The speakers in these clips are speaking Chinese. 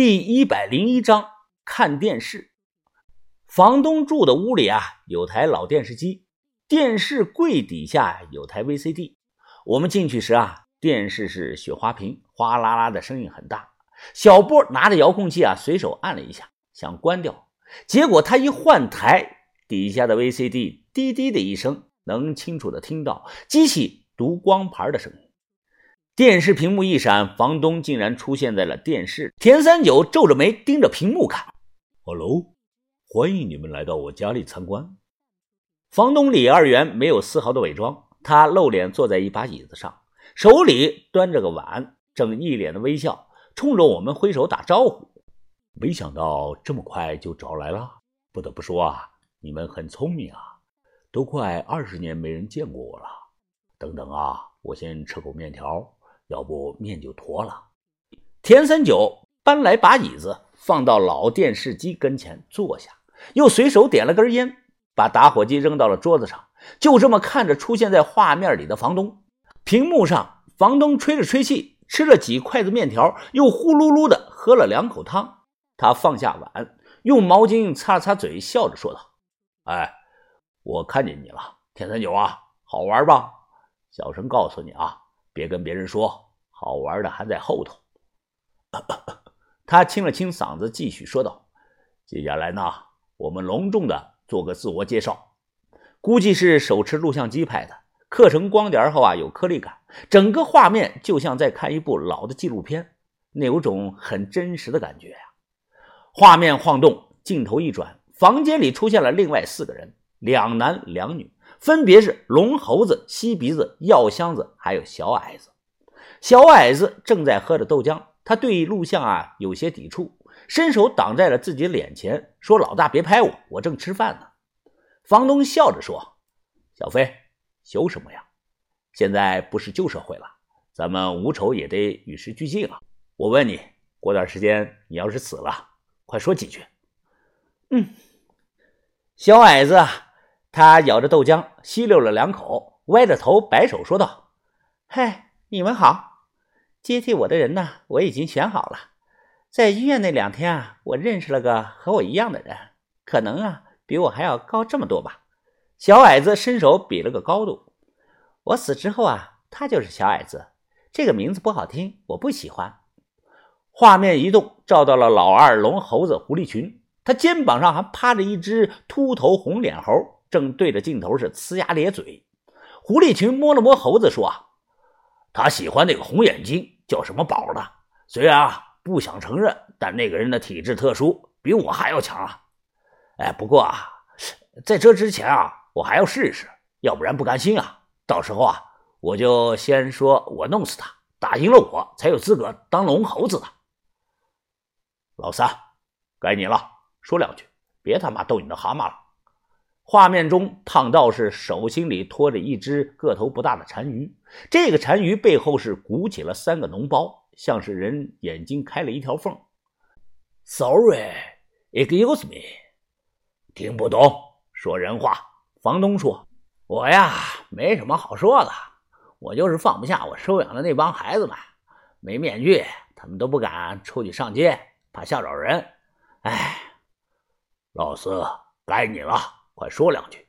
第一百零一章看电视。房东住的屋里啊，有台老电视机，电视柜底下有台 VCD。我们进去时啊，电视是雪花屏，哗啦啦的声音很大。小波拿着遥控器啊，随手按了一下，想关掉，结果他一换台，底下的 VCD 滴滴的一声，能清楚的听到机器读光盘的声音。电视屏幕一闪，房东竟然出现在了电视。田三九皱着眉盯着屏幕看。Hello，欢迎你们来到我家里参观。房东李二元没有丝毫的伪装，他露脸坐在一把椅子上，手里端着个碗，正一脸的微笑，冲着我们挥手打招呼。没想到这么快就找来了，不得不说啊，你们很聪明啊，都快二十年没人见过我了。等等啊，我先吃口面条。要不面就坨了。田三九搬来把椅子，放到老电视机跟前坐下，又随手点了根烟，把打火机扔到了桌子上，就这么看着出现在画面里的房东。屏幕上，房东吹着吹气，吃了几筷子面条，又呼噜噜的喝了两口汤。他放下碗，用毛巾擦了擦嘴，笑着说道：“哎，我看见你了，田三九啊，好玩吧？小声告诉你啊。”别跟别人说，好玩的还在后头。他清了清嗓子，继续说道：“接下来呢，我们隆重的做个自我介绍。估计是手持录像机拍的，刻成光点后啊，有颗粒感，整个画面就像在看一部老的纪录片，那有种很真实的感觉呀。”画面晃动，镜头一转，房间里出现了另外四个人，两男两女。分别是龙猴子、吸鼻子、药箱子，还有小矮子。小矮子正在喝着豆浆，他对录像啊有些抵触，伸手挡在了自己脸前，说：“老大别拍我，我正吃饭呢。”房东笑着说：“小飞，羞什么呀？现在不是旧社会了，咱们无仇也得与时俱进啊。我问你，过段时间你要是死了，快说几句。”嗯，小矮子。他咬着豆浆，吸溜了两口，歪着头摆手说道：“嗨，你们好！接替我的人呢，我已经选好了。在医院那两天啊，我认识了个和我一样的人，可能啊比我还要高这么多吧。”小矮子伸手比了个高度。我死之后啊，他就是小矮子。这个名字不好听，我不喜欢。画面一动，照到了老二龙猴子狐狸群，他肩膀上还趴着一只秃头红脸猴。正对着镜头是呲牙咧嘴，狐狸群摸了摸猴子说：“啊他喜欢那个红眼睛，叫什么宝的？虽然啊不想承认，但那个人的体质特殊，比我还要强啊！哎，不过啊，在这之前啊，我还要试试，要不然不甘心啊。到时候啊，我就先说我弄死他，打赢了我才有资格当龙猴子的。老三，该你了，说两句，别他妈逗你的蛤蟆了。”画面中，胖道士手心里托着一只个头不大的单鱼，这个单鱼背后是鼓起了三个脓包，像是人眼睛开了一条缝。Sorry, excuse me，听不懂，说人话。房东说：“我呀，没什么好说的，我就是放不下我收养的那帮孩子们，没面具，他们都不敢出去上街，怕吓着人。哎，老四，该你了。”快说两句！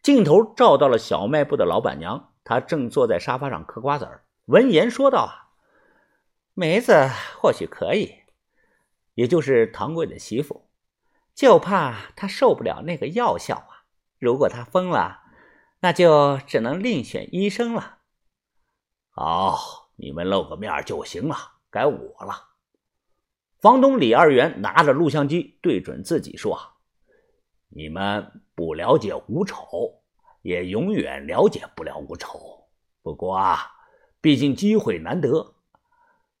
镜头照到了小卖部的老板娘，她正坐在沙发上嗑瓜子儿。闻言说道：“啊，梅子或许可以，也就是唐贵的媳妇，就怕她受不了那个药效啊。如果她疯了，那就只能另选医生了。”好，你们露个面就行了。该我了。房东李二元拿着录像机对准自己说。你们不了解吴丑，也永远了解不了吴丑。不过啊，毕竟机会难得，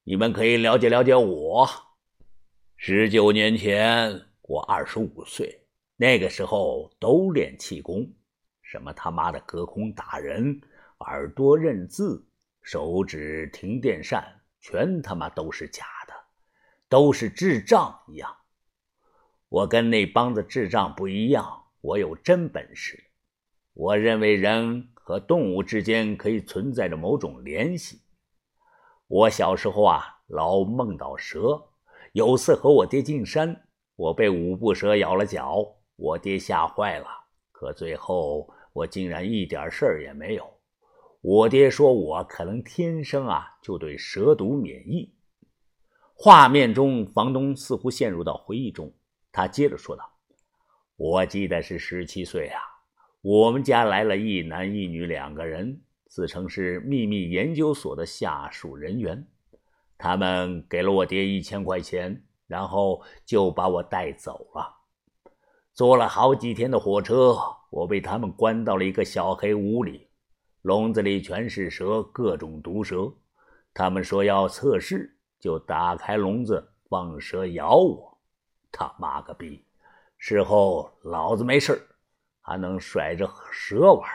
你们可以了解了解我。十九年前，我二十五岁，那个时候都练气功，什么他妈的隔空打人、耳朵认字、手指停电扇，全他妈都是假的，都是智障一样。我跟那帮子智障不一样，我有真本事。我认为人和动物之间可以存在着某种联系。我小时候啊，老梦到蛇，有次和我爹进山，我被五步蛇咬了脚，我爹吓坏了。可最后我竟然一点事儿也没有。我爹说我可能天生啊就对蛇毒免疫。画面中，房东似乎陷入到回忆中，他接着说道：“我记得是十七岁啊，我们家来了一男一女两个人，自称是秘密研究所的下属人员。他们给了我爹一千块钱，然后就把我带走了。坐了好几天的火车，我被他们关到了一个小黑屋里，笼子里全是蛇，各种毒蛇。他们说要测试。”就打开笼子放蛇咬我，他妈个逼！事后老子没事还能甩着蛇玩。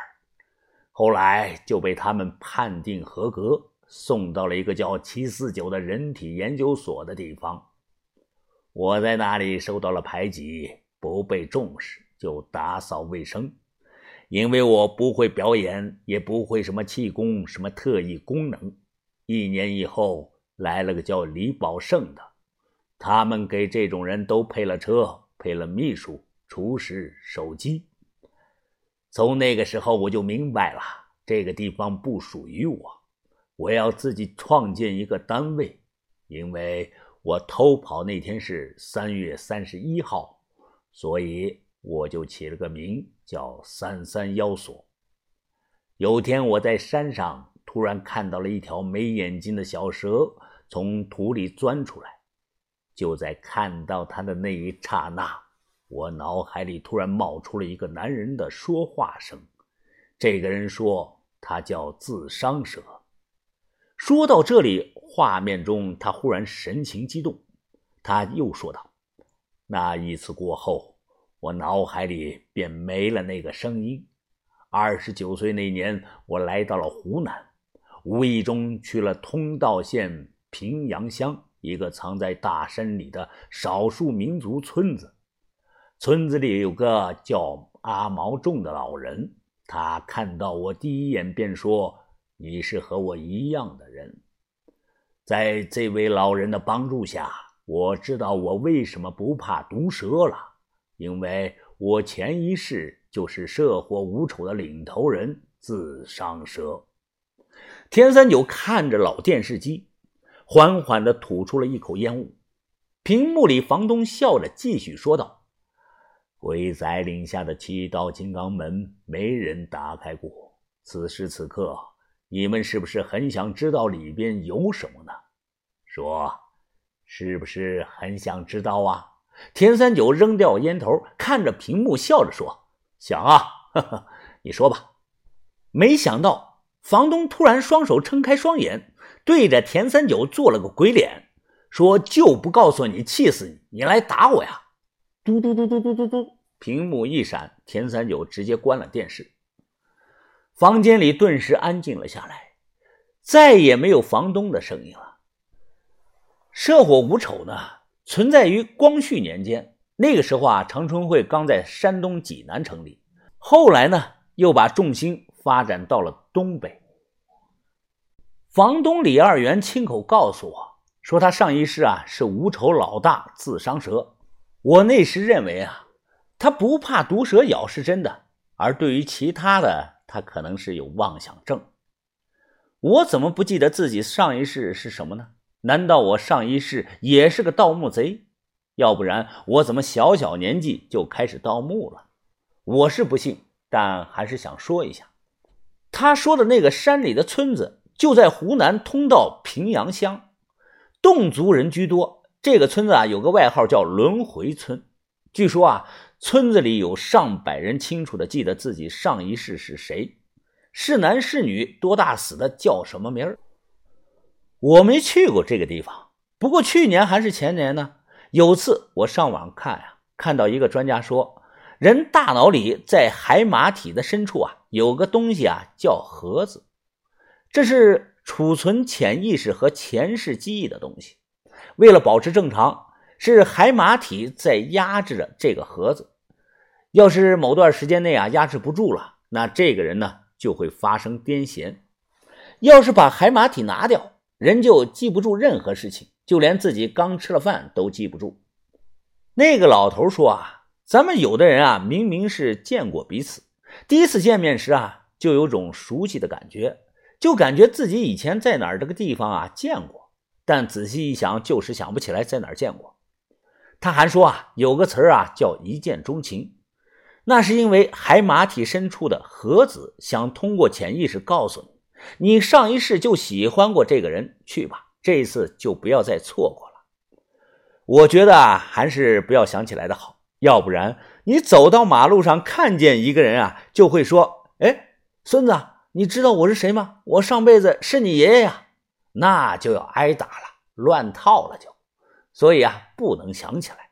后来就被他们判定合格，送到了一个叫七四九的人体研究所的地方。我在那里受到了排挤，不被重视，就打扫卫生。因为我不会表演，也不会什么气功，什么特异功能。一年以后。来了个叫李宝胜的，他们给这种人都配了车，配了秘书、厨师、手机。从那个时候我就明白了，这个地方不属于我，我要自己创建一个单位。因为我偷跑那天是三月三十一号，所以我就起了个名叫“三三幺所”。有天我在山上突然看到了一条没眼睛的小蛇。从土里钻出来，就在看到他的那一刹那，我脑海里突然冒出了一个男人的说话声。这个人说他叫自伤蛇。说到这里，画面中他忽然神情激动，他又说道：“那一次过后，我脑海里便没了那个声音。二十九岁那年，我来到了湖南，无意中去了通道县。”平阳乡一个藏在大山里的少数民族村子，村子里有个叫阿毛仲的老人。他看到我第一眼便说：“你是和我一样的人。”在这位老人的帮助下，我知道我为什么不怕毒蛇了，因为我前一世就是射火无丑的领头人自伤蛇。田三九看着老电视机。缓缓地吐出了一口烟雾，屏幕里房东笑着继续说道：“鬼仔领下的七道金刚门没人打开过，此时此刻，你们是不是很想知道里边有什么呢？说，是不是很想知道啊？”田三九扔掉烟头，看着屏幕笑着说：“想啊，呵呵，你说吧。”没想到房东突然双手撑开双眼。对着田三九做了个鬼脸，说：“就不告诉你，气死你！你来打我呀！”嘟嘟嘟嘟嘟嘟嘟，屏幕一闪，田三九直接关了电视。房间里顿时安静了下来，再也没有房东的声音了。社火无丑呢，存在于光绪年间，那个时候啊，长春会刚在山东济南成立，后来呢，又把重心发展到了东北。房东李二元亲口告诉我说，他上一世啊是无丑老大自伤蛇。我那时认为啊，他不怕毒蛇咬是真的，而对于其他的，他可能是有妄想症。我怎么不记得自己上一世是什么呢？难道我上一世也是个盗墓贼？要不然我怎么小小年纪就开始盗墓了？我是不信，但还是想说一下，他说的那个山里的村子。就在湖南通道平阳乡，侗族人居多。这个村子啊，有个外号叫“轮回村”。据说啊，村子里有上百人清楚的记得自己上一世是谁，是男是女，多大死的，叫什么名儿。我没去过这个地方，不过去年还是前年呢，有次我上网看啊，看到一个专家说，人大脑里在海马体的深处啊，有个东西啊，叫盒子。这是储存潜意识和前世记忆的东西。为了保持正常，是海马体在压制着这个盒子。要是某段时间内啊压制不住了，那这个人呢就会发生癫痫。要是把海马体拿掉，人就记不住任何事情，就连自己刚吃了饭都记不住。那个老头说啊，咱们有的人啊，明明是见过彼此，第一次见面时啊，就有种熟悉的感觉，就感觉自己以前在哪儿这个地方啊见过，但仔细一想，就是想不起来在哪儿见过。他还说啊，有个词儿啊叫一见钟情，那是因为海马体深处的核子想通过潜意识告诉你，你上一世就喜欢过这个人，去吧，这一次就不要再错过了。我觉得啊，还是不要想起来的好，要不然你走到马路上看见一个人啊，就会说：“哎，孙子，你知道我是谁吗？我上辈子是你爷爷呀。”那就要挨打了，乱套了就。所以啊，不能想起来。